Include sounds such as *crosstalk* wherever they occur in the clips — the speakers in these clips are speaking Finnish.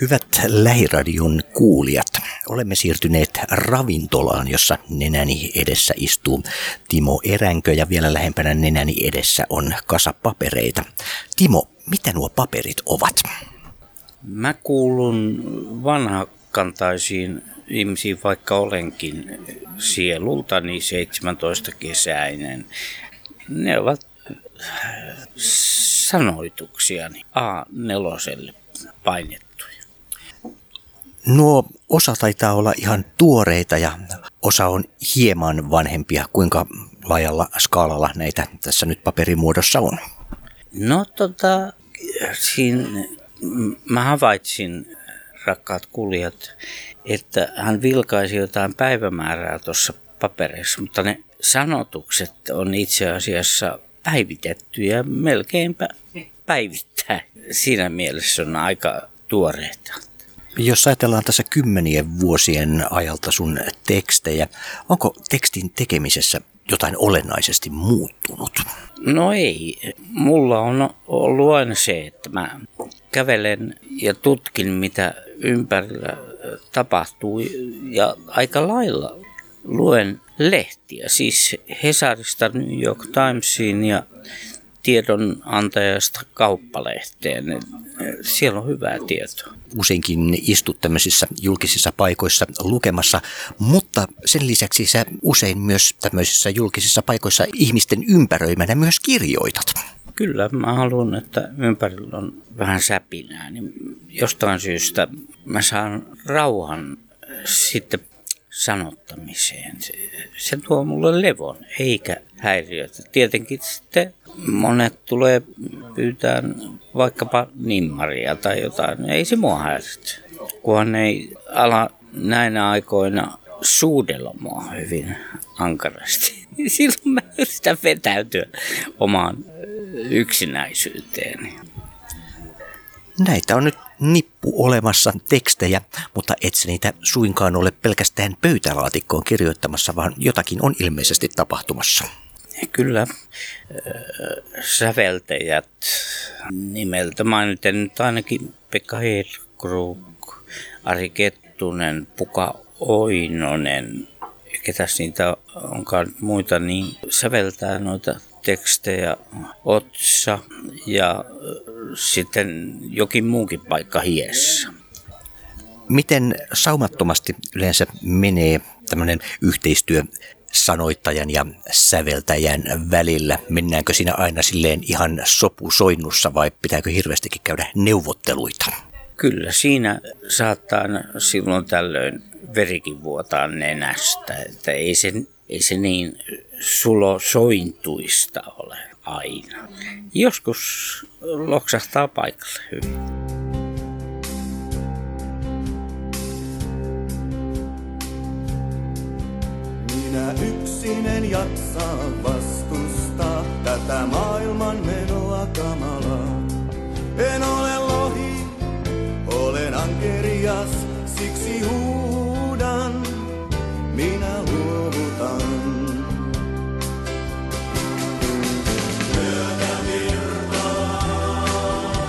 Hyvät lähiradion kuulijat, olemme siirtyneet ravintolaan, jossa nenäni edessä istuu Timo Eränkö ja vielä lähempänä nenäni edessä on kasa papereita. Timo, mitä nuo paperit ovat? Mä kuulun vanhakantaisiin ihmisiin, vaikka olenkin sielultani 17-kesäinen. Ne ovat sanoituksiani A4 painettu. Nuo osa taitaa olla ihan tuoreita ja osa on hieman vanhempia. Kuinka laajalla skaalalla näitä tässä nyt paperimuodossa on? No tota, siinä mä havaitsin, rakkaat kulijat, että hän vilkaisi jotain päivämäärää tuossa paperissa, mutta ne sanotukset on itse asiassa päivitetty ja melkeinpä päivittää. Siinä mielessä on aika tuoreita. Jos ajatellaan tässä kymmenien vuosien ajalta sun tekstejä, onko tekstin tekemisessä jotain olennaisesti muuttunut? No ei. Mulla on ollut aina se, että mä kävelen ja tutkin, mitä ympärillä tapahtuu ja aika lailla luen lehtiä, siis Hesarista New York Timesiin ja tiedonantajasta kauppalehteen. Siellä on hyvää tietoa. Useinkin istut tämmöisissä julkisissa paikoissa lukemassa, mutta sen lisäksi sä usein myös tämmöisissä julkisissa paikoissa ihmisten ympäröimänä myös kirjoitat. Kyllä, mä haluan, että ympärillä on vähän säpinää, niin jostain syystä mä saan rauhan sitten sanottamiseen. Se, se tuo mulle levon, eikä häiriötä. Tietenkin sitten monet tulee pyytää vaikkapa nimmaria tai jotain. Ei se mua häiritse, kunhan ei ala näinä aikoina suudella mua hyvin ankarasti. *laughs* Silloin mä yritän vetäytyä omaan yksinäisyyteeni. Näitä on nyt nippu olemassa tekstejä, mutta et sä niitä suinkaan ole pelkästään pöytälaatikkoon kirjoittamassa, vaan jotakin on ilmeisesti tapahtumassa. Kyllä säveltäjät nimeltä mainiten nyt ainakin Pekka Hedkrug, Ari Kettunen, Puka Oinonen, ketäs niitä onkaan muita, niin säveltää noita tekstejä Otsa ja sitten jokin muukin paikka Hiessä. Miten saumattomasti yleensä menee tämmöinen yhteistyö sanoittajan ja säveltäjän välillä? Mennäänkö siinä aina silleen ihan sopusoinnussa vai pitääkö hirveästikin käydä neuvotteluita? Kyllä, siinä saattaa silloin tällöin verikin vuotaa nenästä, että ei se, ei se niin sulosointuista ole aina. Joskus loksahtaa paikalle hyvin. Minä yksin en jaksa vastustaa tätä maailman menoa kamalaa. En ole lohi, olen ankerias, siksi huudan, minä luovutan.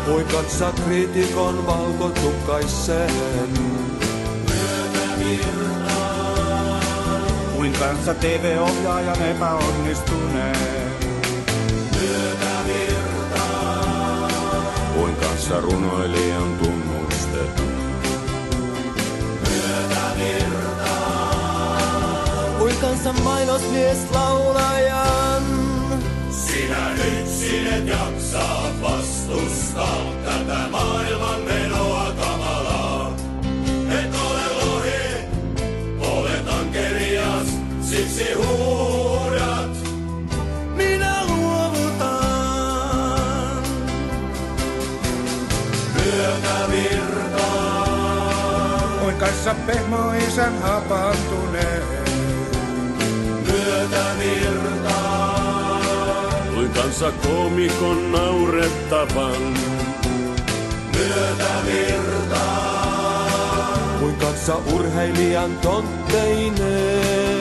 Voi katsa kriitikon valkotukkaiseen. Myötä Kuin kanssa TV-ohjaajan epäonnistuneen. Myötä virtaa. Kuin kanssa runoilijan tunnustettu. Myötä virtaa. Kuin kanssa mainosmies laulajan. Sinä yksin et jaksaa vastustaa tätä maailman menoa siksi huudat. Minä luovutan. Myötä virtaa. Kuin kanssa pehmoisen hapantuneen. Myötä virtaa. Kuin kanssa komikon naurettavan. Myötä virtaa. Kuin kanssa urheilijan tontteinen.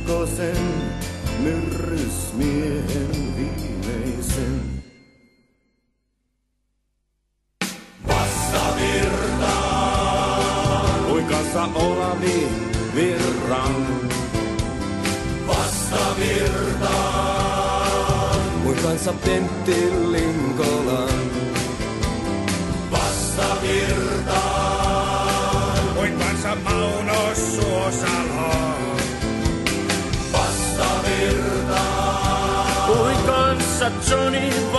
Kekkosen, myrrysmiehen viimeisen. Kuin kanssa Olavi Virran. Kuin kanssa Pentti Linkolan. Kuin kanssa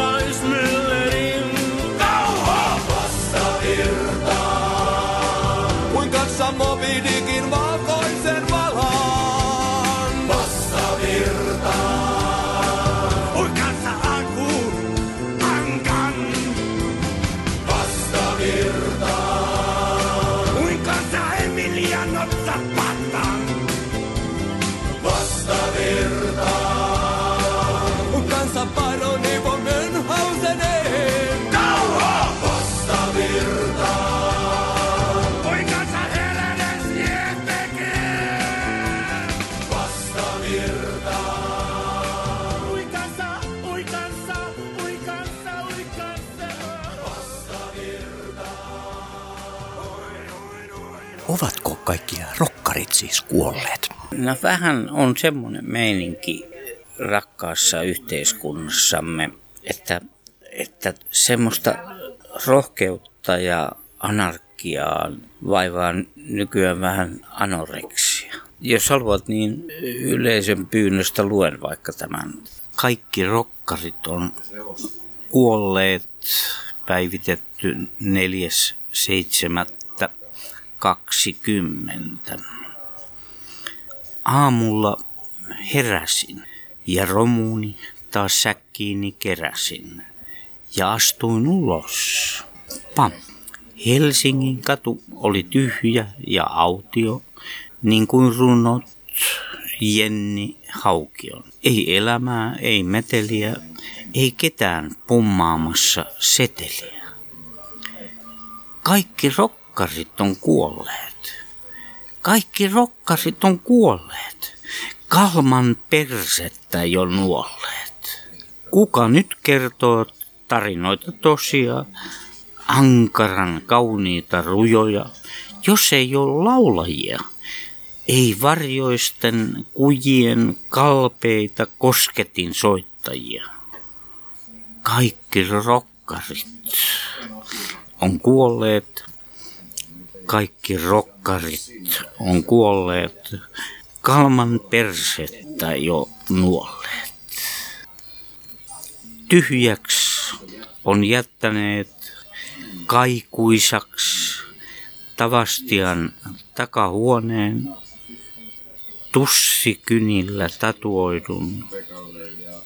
kaikki rokkarit siis kuolleet? No vähän on semmoinen meininki rakkaassa yhteiskunnassamme, että, että semmoista rohkeutta ja anarkiaa vaivaa nykyään vähän anoreksia. Jos haluat, niin yleisön pyynnöstä luen vaikka tämän. Kaikki rokkarit on kuolleet, päivitetty 4.7.20. Aamulla heräsin ja romuni taas säkkiini keräsin ja astuin ulos. Pam. Helsingin katu oli tyhjä ja autio, niin kuin runot Jenni Haukion. Ei elämää, ei meteliä, ei ketään pummaamassa seteliä. Kaikki rokkarit on kuolleet. Kaikki rokkarit on kuolleet. Kalman persettä jo nuolleet. Kuka nyt kertoo tarinoita tosia, ankaran kauniita rujoja, jos ei ole laulajia? Ei varjoisten kujien kalpeita kosketin soittajia. Kaikki rokkarit on kuolleet. Kaikki rokkarit on kuolleet. Kalman persettä jo nuolleet. Tyhjäksi on jättäneet kaikuisaksi Tavastian takahuoneen tussikynillä tatuoidun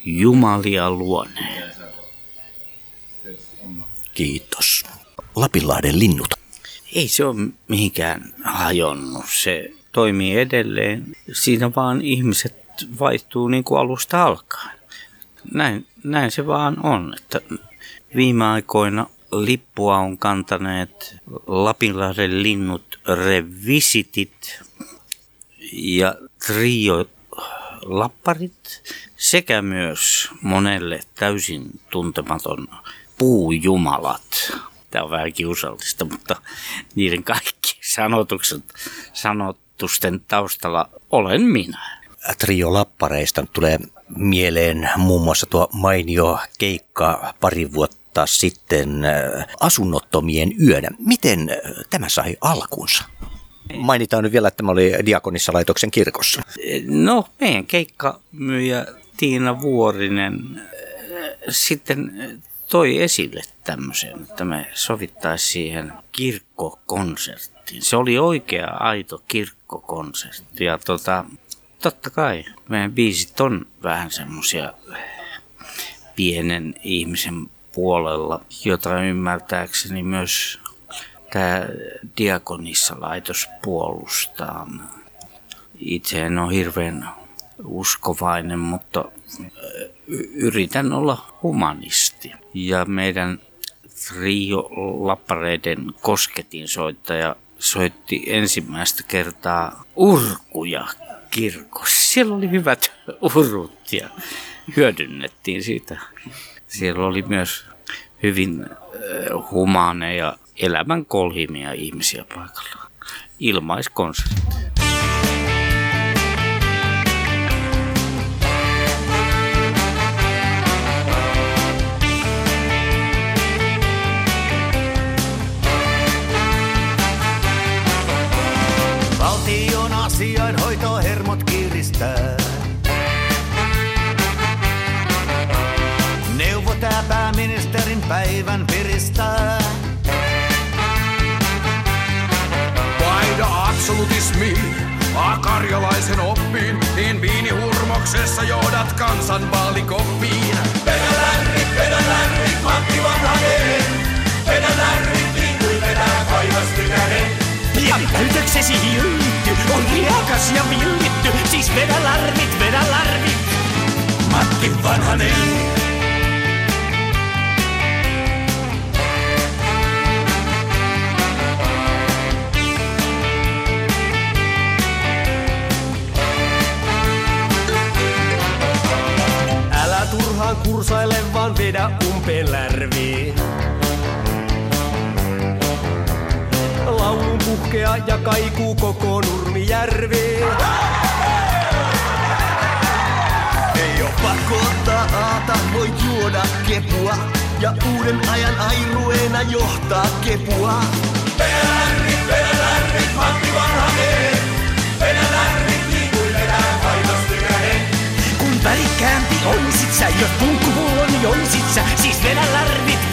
Jumalia luoneen. Kiitos. Lapinlahden linnut. Ei se ole mihinkään hajonnut. Se toimii edelleen. Siinä vaan ihmiset vaihtuu niin kuin alusta alkaen. Näin, näin se vaan on, että viime aikoina lippua on kantaneet Lapinlahden linnut revisitit ja trio lapparit sekä myös monelle täysin tuntematon puujumalat. Tämä on vähän kiusallista, mutta niiden kaikki sanotukset, sanotusten taustalla olen minä. Trio lappareista tulee mieleen muun muassa tuo mainio keikka pari vuotta sitten äh, asunnottomien yönä. Miten äh, tämä sai alkunsa? Mainitaan nyt vielä, että tämä oli Diakonissa-laitoksen kirkossa. No, meidän keikkamyyjä Tiina Vuorinen äh, sitten toi esille tämmöisen, että me sovittaisiin siihen kirkkokonserttiin. Se oli oikea, aito kirkkokonsertti. Ja tota, totta kai meidän biisit on vähän semmoisia pienen ihmisen puolella, jota ymmärtääkseni myös tämä Diakonissa laitos puolustaa. Itse en ole hirveän uskovainen, mutta yritän olla humanisti. Ja meidän trio lappareiden kosketin soittaja soitti ensimmäistä kertaa urkuja kirkossa. Siellä oli hyvät urut ja hyödynnettiin sitä. Siellä oli myös hyvin humaaneja elämän kolhimia ihmisiä paikalla. Ilmaiskonsertti. Valtion asiainhoito hermot kiristää. Neuvo tää pääministerin päivän piristää. Vaihda absolutismiin, a karjalaisen oppiin, niin viinihurmoksessa johdat kansan vaalikoppiin. Vedä lärrit, vedä lärrit, Matti Vanhanen. Vedä lärrit niin kuin vedää hiilitty, on riekas ja villitty, siis vedä larvit, vedä larvit. Matti Vanhanen. Turhaan kursaile, vaan vedä umpeen lärviin. Laulun puhkea ja kaikuu koko Nurmijärvi. Ei oo pakko ottaa aata, voit juoda kepua. Ja uuden ajan airueena johtaa kepua. Vedä lärrit, Matti Vanhanen. Vedä lärrit niin olisit sä, jos punkkupulloni olisit sä, siis vedä larvit.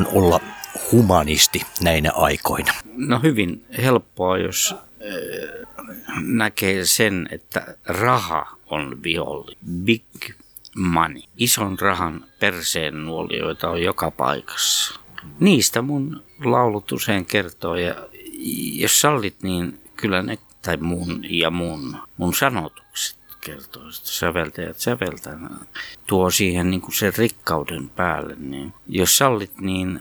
On olla humanisti näinä aikoina? No hyvin helppoa, jos äh, näkee sen, että raha on viholli. Big money. Ison rahan perseen nuolioita on joka paikassa. Niistä mun laulut usein kertoo ja jos sallit, niin kyllä ne, tai mun ja mun, mun sanotukset kertoo, että säveltäjät säveltää, tuo siihen niin kuin sen rikkauden päälle. Niin jos sallit, niin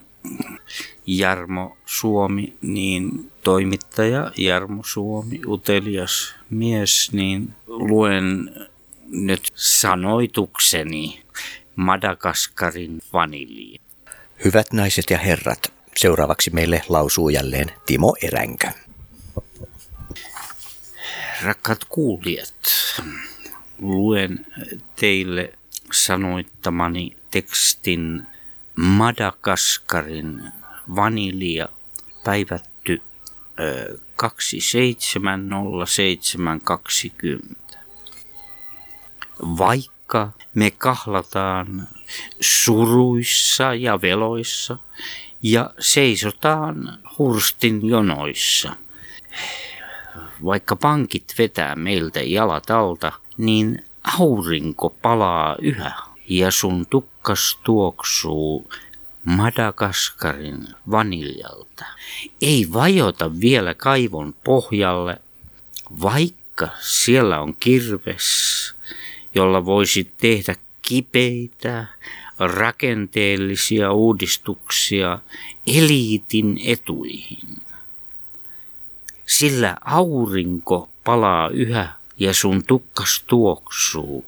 Jarmo Suomi, niin toimittaja Jarmo Suomi, utelias mies, niin luen nyt sanoitukseni Madagaskarin vanilja. Hyvät naiset ja herrat, seuraavaksi meille lausuu jälleen Timo Eränkä. Rakkaat kuulijat, luen teille sanoittamani tekstin Madagaskarin vanilja päivätty ö, 270720. Vaikka me kahlataan suruissa ja veloissa ja seisotaan hurstin jonoissa, vaikka pankit vetää meiltä jalat alta, niin aurinko palaa yhä ja sun tukkas tuoksuu Madagaskarin vaniljalta. Ei vajota vielä kaivon pohjalle, vaikka siellä on kirves, jolla voisit tehdä kipeitä rakenteellisia uudistuksia eliitin etuihin. Sillä aurinko palaa yhä ja sun tukkas tuoksuu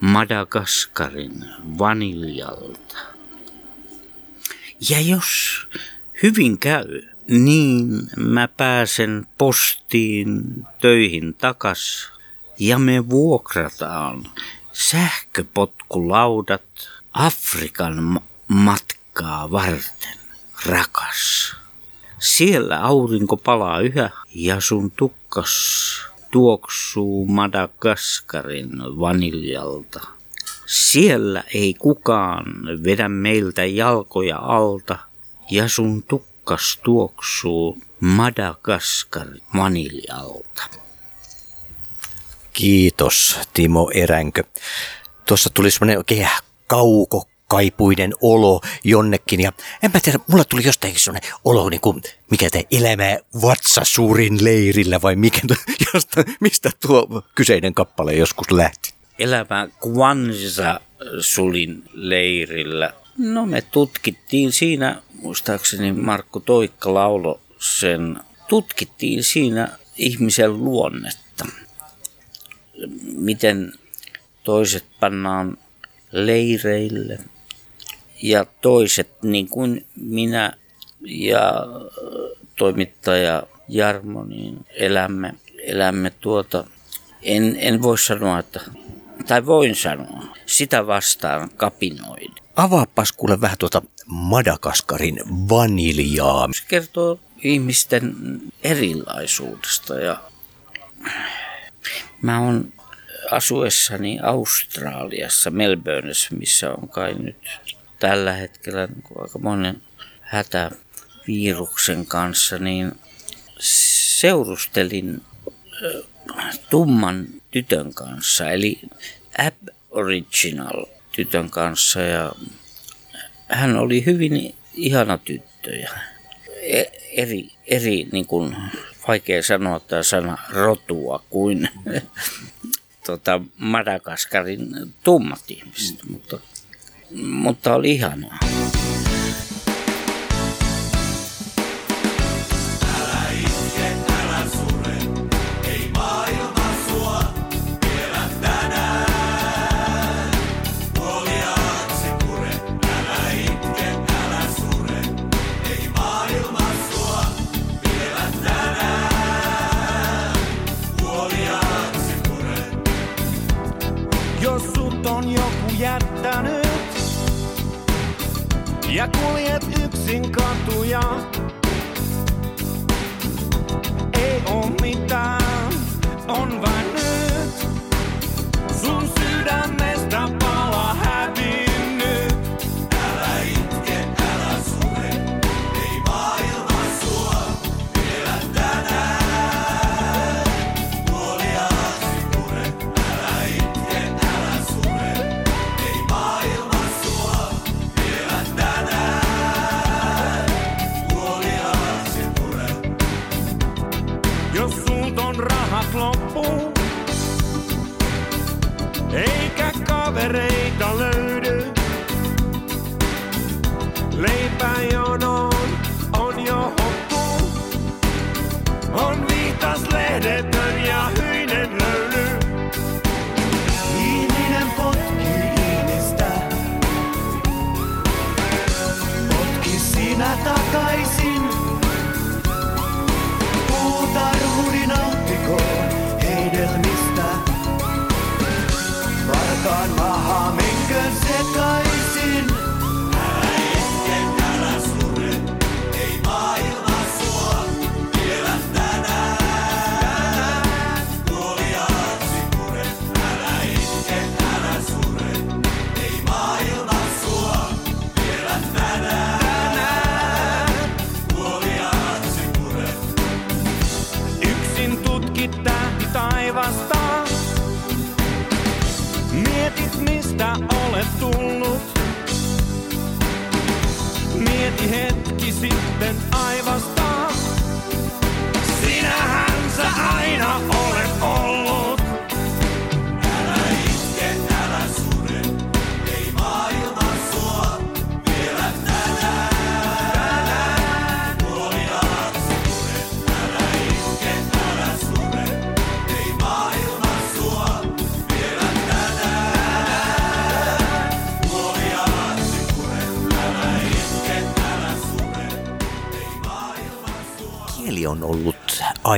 Madagaskarin vaniljalta. Ja jos hyvin käy, niin mä pääsen postiin töihin takas ja me vuokrataan sähköpotkulaudat Afrikan ma- matkaa varten, rakas. Siellä aurinko palaa yhä ja sun tukkas tuoksuu Madagaskarin vaniljalta. Siellä ei kukaan vedä meiltä jalkoja alta ja sun tukkas tuoksuu Madagaskarin vaniljalta. Kiitos Timo Eränkö. Tuossa tuli semmoinen oikein kauko kaipuinen olo jonnekin ja enpä tiedä, mulla tuli jostakin semmoinen olo, niin kuin, mikä te elämä vatsasuurin leirillä vai mikä, *laughs* josta, mistä tuo kyseinen kappale joskus lähti. Elämä Kwanza sulin leirillä. No me tutkittiin siinä, muistaakseni Markku Toikka laulo sen, tutkittiin siinä ihmisen luonnetta. Miten toiset pannaan leireille ja toiset, niin kuin minä ja toimittaja Jarmo, niin elämme, elämme tuota, en, en voi sanoa, että, tai voin sanoa, sitä vastaan kapinoin. Avaapas kuule vähän tuota Madagaskarin vaniljaa. Se kertoo ihmisten erilaisuudesta ja mä oon asuessani Australiassa, Melbourneissa, missä on kai nyt tällä hetkellä niin kuin aika monen hätä viruksen kanssa, niin seurustelin tumman tytön kanssa, eli Aboriginal tytön kanssa ja hän oli hyvin ihana tyttö ja e- eri, eri niin kuin, vaikea sanoa tämä sana rotua kuin *laughs* tota, Madagaskarin tummat ihmiset, mutta, mutta oli ihanaa.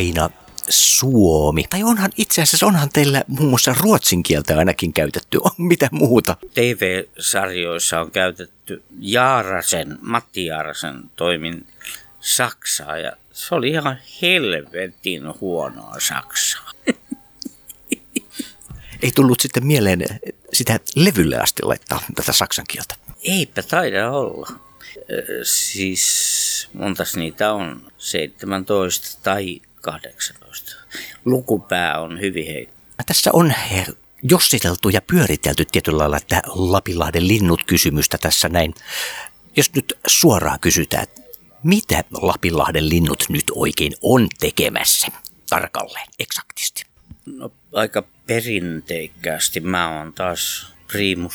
Aina suomi. Tai onhan itse asiassa, onhan teillä muun muassa ruotsin kieltä ainakin käytetty. On mitä muuta? TV-sarjoissa on käytetty Jaarasen, Matti Jaarasen toimin Saksaa ja se oli ihan helvetin huonoa Saksaa. *laughs* Ei tullut sitten mieleen sitä levylle asti laittaa tätä saksan kieltä. Eipä taida olla. Siis montas niitä on? 17 tai 18. Lukupää on hyvin heikko. Tässä on he, jossiteltu ja pyöritelty tietyllä lailla että Lapinlahden linnut kysymystä tässä näin. Jos nyt suoraan kysytään, mitä Lapinlahden linnut nyt oikein on tekemässä tarkalleen, eksaktisti? No, aika perinteikkäästi mä oon taas primus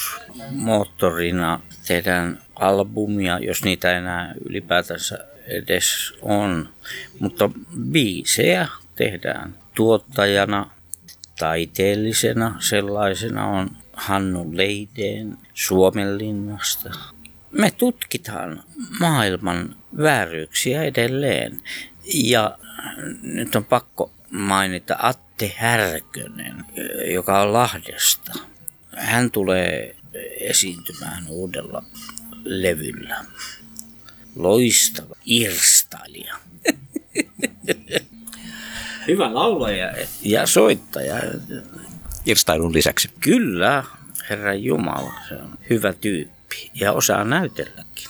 moottorina. Tehdään albumia, jos niitä enää ylipäätänsä edes on. Mutta biisejä tehdään tuottajana, taiteellisena sellaisena on Hannu Leideen Suomenlinnasta. Me tutkitaan maailman vääryyksiä edelleen. Ja nyt on pakko mainita Atte Härkönen, joka on Lahdesta. Hän tulee esiintymään uudella levyllä. Loistava irstailija. *laughs* Hyvä laulaja ja soittaja. Irstailun lisäksi. Kyllä, Herra Jumala, se on hyvä tyyppi ja osaa näytelläkin.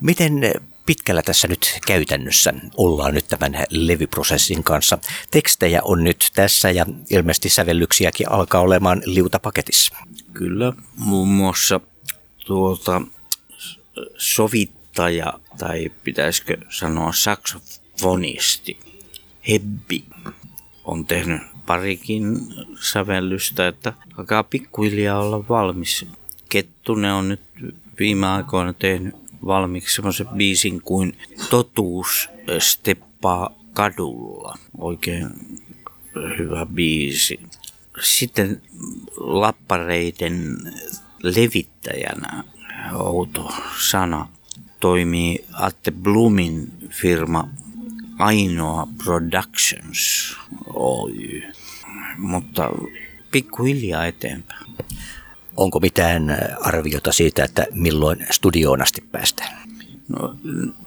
Miten pitkällä tässä nyt käytännössä ollaan nyt tämän levyprosessin kanssa? Tekstejä on nyt tässä ja ilmeisesti sävellyksiäkin alkaa olemaan liutapaketissa. Kyllä, muun muassa tuota sovittaja tai pitäisikö sanoa saksofonisti Hebbi on tehnyt parikin sävellystä, että alkaa pikkuhiljaa olla valmis. Kettunen on nyt viime aikoina tehnyt valmiiksi semmoisen biisin kuin Totuus steppaa kadulla. Oikein hyvä biisi. Sitten lappareiden levittäjänä outo sana toimii Atte Blumin firma Ainoa Productions Oy. Mutta pikkuhiljaa eteenpäin. Onko mitään arviota siitä, että milloin studioon asti päästään? No,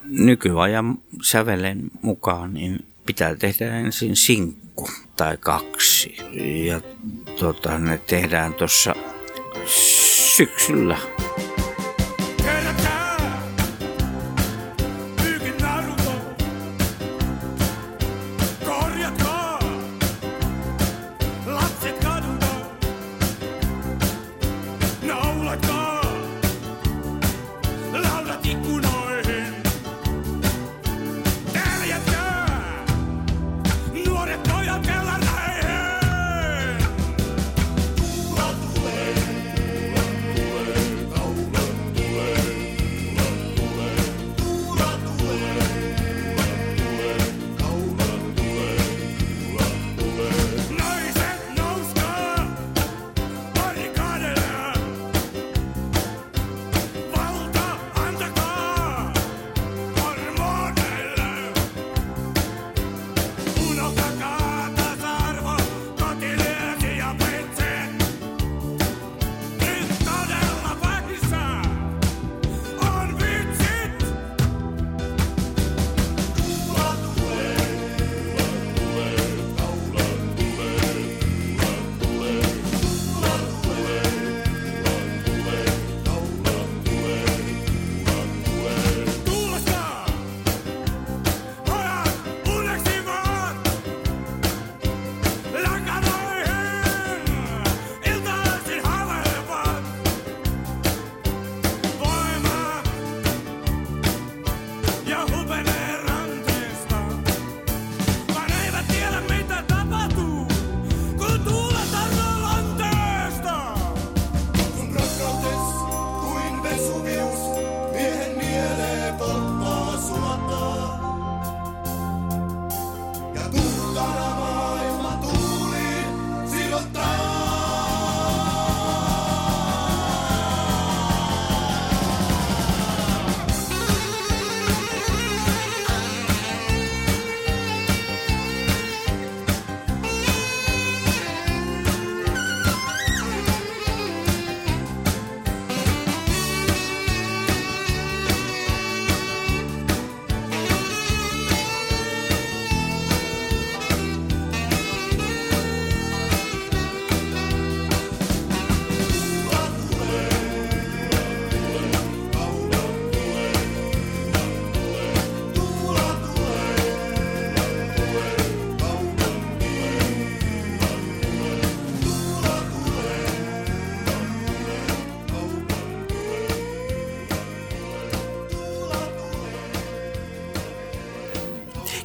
nykyajan sävelen mukaan niin pitää tehdä ensin sinkku tai kaksi. Ja tota, ne tehdään tuossa syksyllä.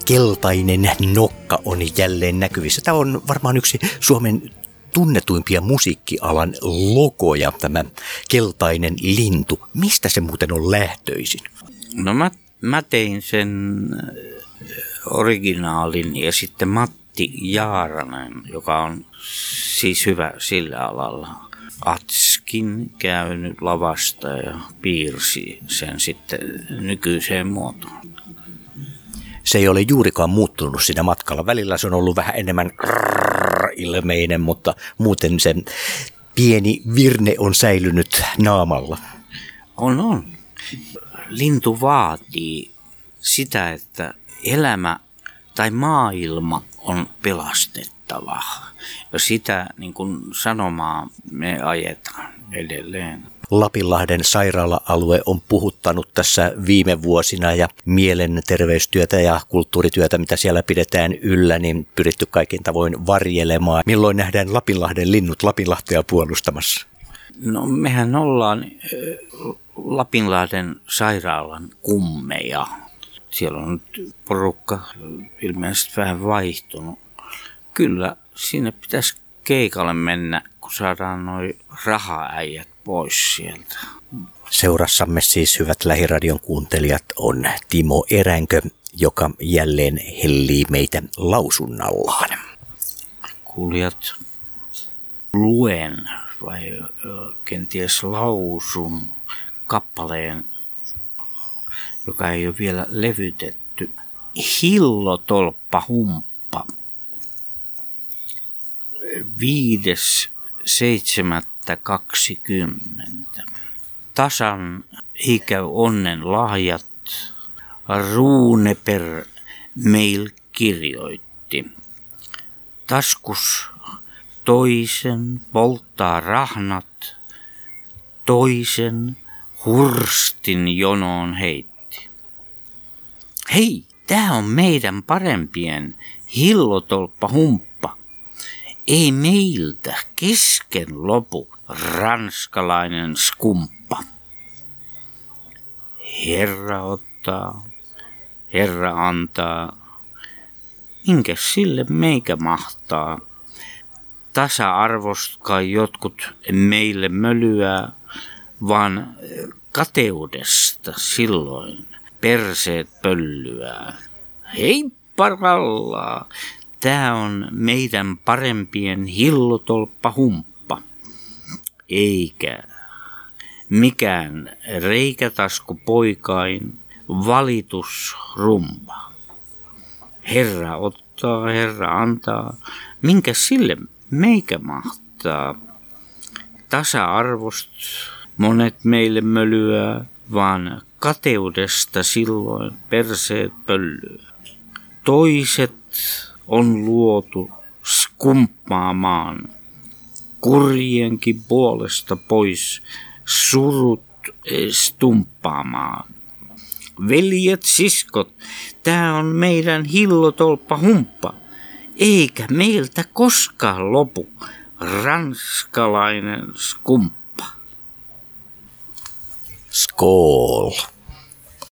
Keltainen nokka on jälleen näkyvissä. Tämä on varmaan yksi Suomen tunnetuimpia musiikkialan logoja, tämä keltainen lintu. Mistä se muuten on lähtöisin? No mä, mä tein sen äh, originaalin ja sitten Matti Jaaranen, joka on siis hyvä sillä alalla. Atskin käynyt lavasta ja piirsi sen sitten nykyiseen muotoon. Se ei ole juurikaan muuttunut siinä matkalla. Välillä se on ollut vähän enemmän ilmeinen, mutta muuten se pieni virne on säilynyt naamalla. On, on. Lintu vaatii sitä, että elämä tai maailma on pelastettava. Ja sitä niin kuin sanomaa me ajetaan edelleen. Lapinlahden sairaala-alue on puhuttanut tässä viime vuosina ja mielenterveystyötä ja kulttuurityötä, mitä siellä pidetään yllä, niin pyritty kaikin tavoin varjelemaan. Milloin nähdään Lapinlahden linnut Lapinlahtea puolustamassa? No mehän ollaan Lapinlahden sairaalan kummeja. Siellä on nyt porukka ilmeisesti vähän vaihtunut. Kyllä sinne pitäisi keikalle mennä, kun saadaan noin rahaäijät pois sieltä. Seurassamme siis hyvät lähiradion kuuntelijat on Timo Eränkö, joka jälleen hellii meitä lausunnallaan. Kuulijat, luen vai kenties lausun kappaleen, joka ei ole vielä levytetty. Hillotolppa humppa. 5.7.20. Tasan eikä onnen lahjat. Ruuneper Mail kirjoitti. Taskus toisen polttaa rahnat, toisen hurstin jonoon heitti. Hei, tää on meidän parempien hillotolppa humppa. Ei meiltä kesken lopu ranskalainen skumppa. Herra ottaa, Herra antaa, minkä sille meikä mahtaa. Tasa-arvosta kai jotkut meille mölyää, vaan kateudesta silloin perseet pöllyää. Hei parallaa, tää on meidän parempien hillotolppa humppa. Eikä mikään reikätasku poikain valitusrumba. Herra ottaa, Herra antaa, minkä sille meikä mahtaa. Tasa-arvost monet meille mölyää, vaan kateudesta silloin perseet pöllyä. Toiset on luotu skumppaamaan, kurjienkin puolesta pois surut stumppaamaan. Veljet, siskot, tää on meidän hillotolppa humppa. Eikä meiltä koskaan lopu ranskalainen skumppa. Skål!